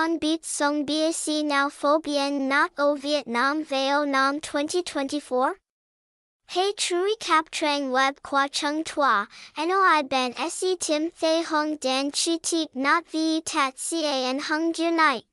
Quan Beat Song BAC Now Pho Bien Not O Vietnam Veo Nam 2024? Hey Trui Cap Trang Web Qua Chung Tua, Noi Ben Se Tim Thay Hung Dan Chi Teep Not Vi Tat and Hung Night.